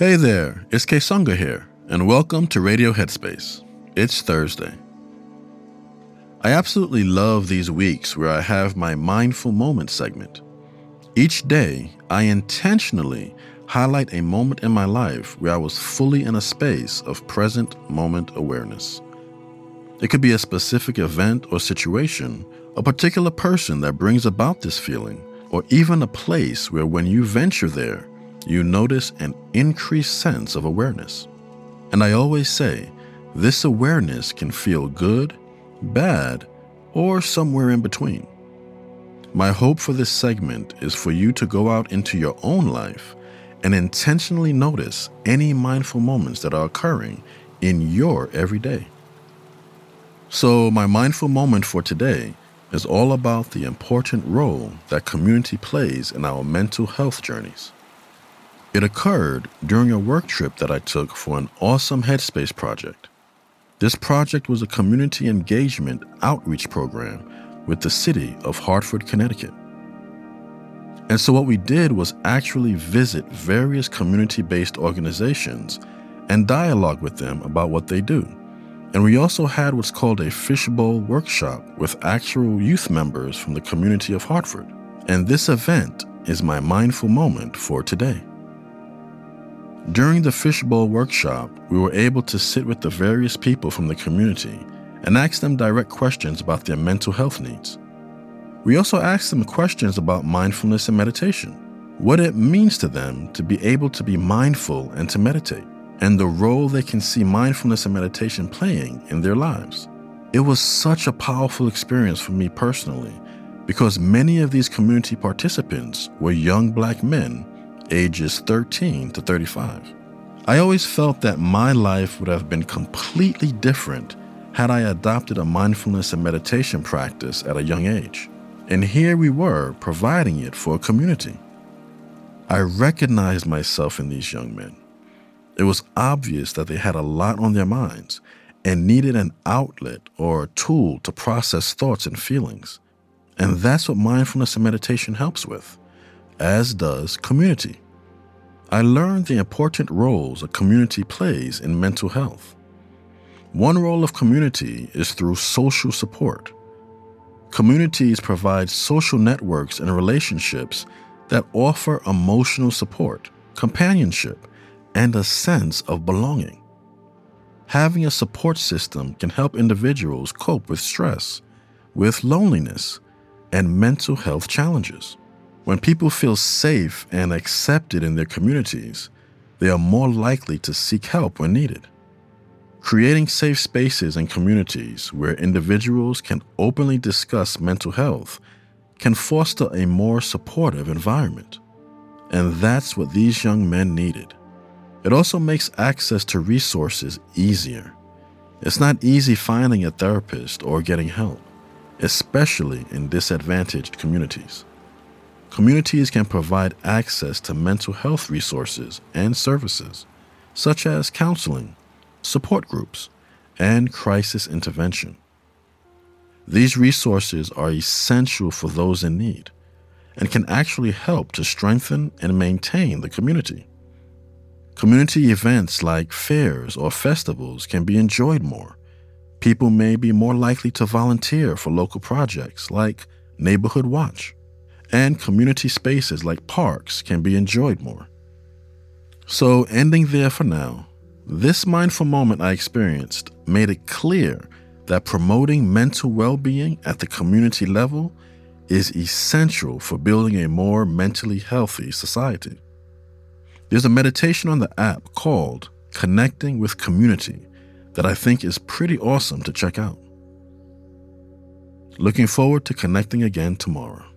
Hey there, it's Kessonga here, and welcome to Radio Headspace. It's Thursday. I absolutely love these weeks where I have my Mindful Moment segment. Each day, I intentionally highlight a moment in my life where I was fully in a space of present moment awareness. It could be a specific event or situation, a particular person that brings about this feeling, or even a place where when you venture there, you notice an increased sense of awareness. And I always say, this awareness can feel good, bad, or somewhere in between. My hope for this segment is for you to go out into your own life and intentionally notice any mindful moments that are occurring in your everyday. So, my mindful moment for today is all about the important role that community plays in our mental health journeys. It occurred during a work trip that I took for an awesome Headspace project. This project was a community engagement outreach program with the city of Hartford, Connecticut. And so, what we did was actually visit various community based organizations and dialogue with them about what they do, And we also had what's called a fishbowl workshop with actual youth members from the community of Hartford. And this event is my mindful moment for today. During the fishbowl workshop, we were able to sit with the various people from the community and ask them direct questions about their mental health needs. We also asked them questions about mindfulness and meditation, what it means to them to be able to be mindful and to meditate, and the role they can see mindfulness and meditation playing in their lives. It was such a powerful experience for me personally because many of these community participants were young black men ages 13 to 35. I always felt that my life would have been completely different had I adopted a mindfulness and meditation practice at a young age. And here we were providing it for a community. I recognized myself in these young men. It was obvious that they had a lot on their minds and needed an outlet or a tool to process thoughts and feelings. And that's what mindfulness and meditation helps with, as does community. I learned the important roles a community plays in mental health. One role of community is through social support. Communities provide social networks and relationships that offer emotional support, companionship, and a sense of belonging. Having a support system can help individuals cope with stress, with loneliness, and mental health challenges. When people feel safe and accepted in their communities, they are more likely to seek help when needed. Creating safe spaces and communities where individuals can openly discuss mental health can foster a more supportive environment. And that's what these young men needed. It also makes access to resources easier. It's not easy finding a therapist or getting help, especially in disadvantaged communities. Communities can provide access to mental health resources and services, such as counseling, support groups, and crisis intervention. These resources are essential for those in need and can actually help to strengthen and maintain the community. Community events like fairs or festivals can be enjoyed more. People may be more likely to volunteer for local projects like Neighborhood Watch and community spaces like parks can be enjoyed more. So, ending there for now, this mindful moment I experienced made it clear that promoting mental well being at the community level is essential for building a more mentally healthy society. There's a meditation on the app called Connecting with Community that I think is pretty awesome to check out. Looking forward to connecting again tomorrow.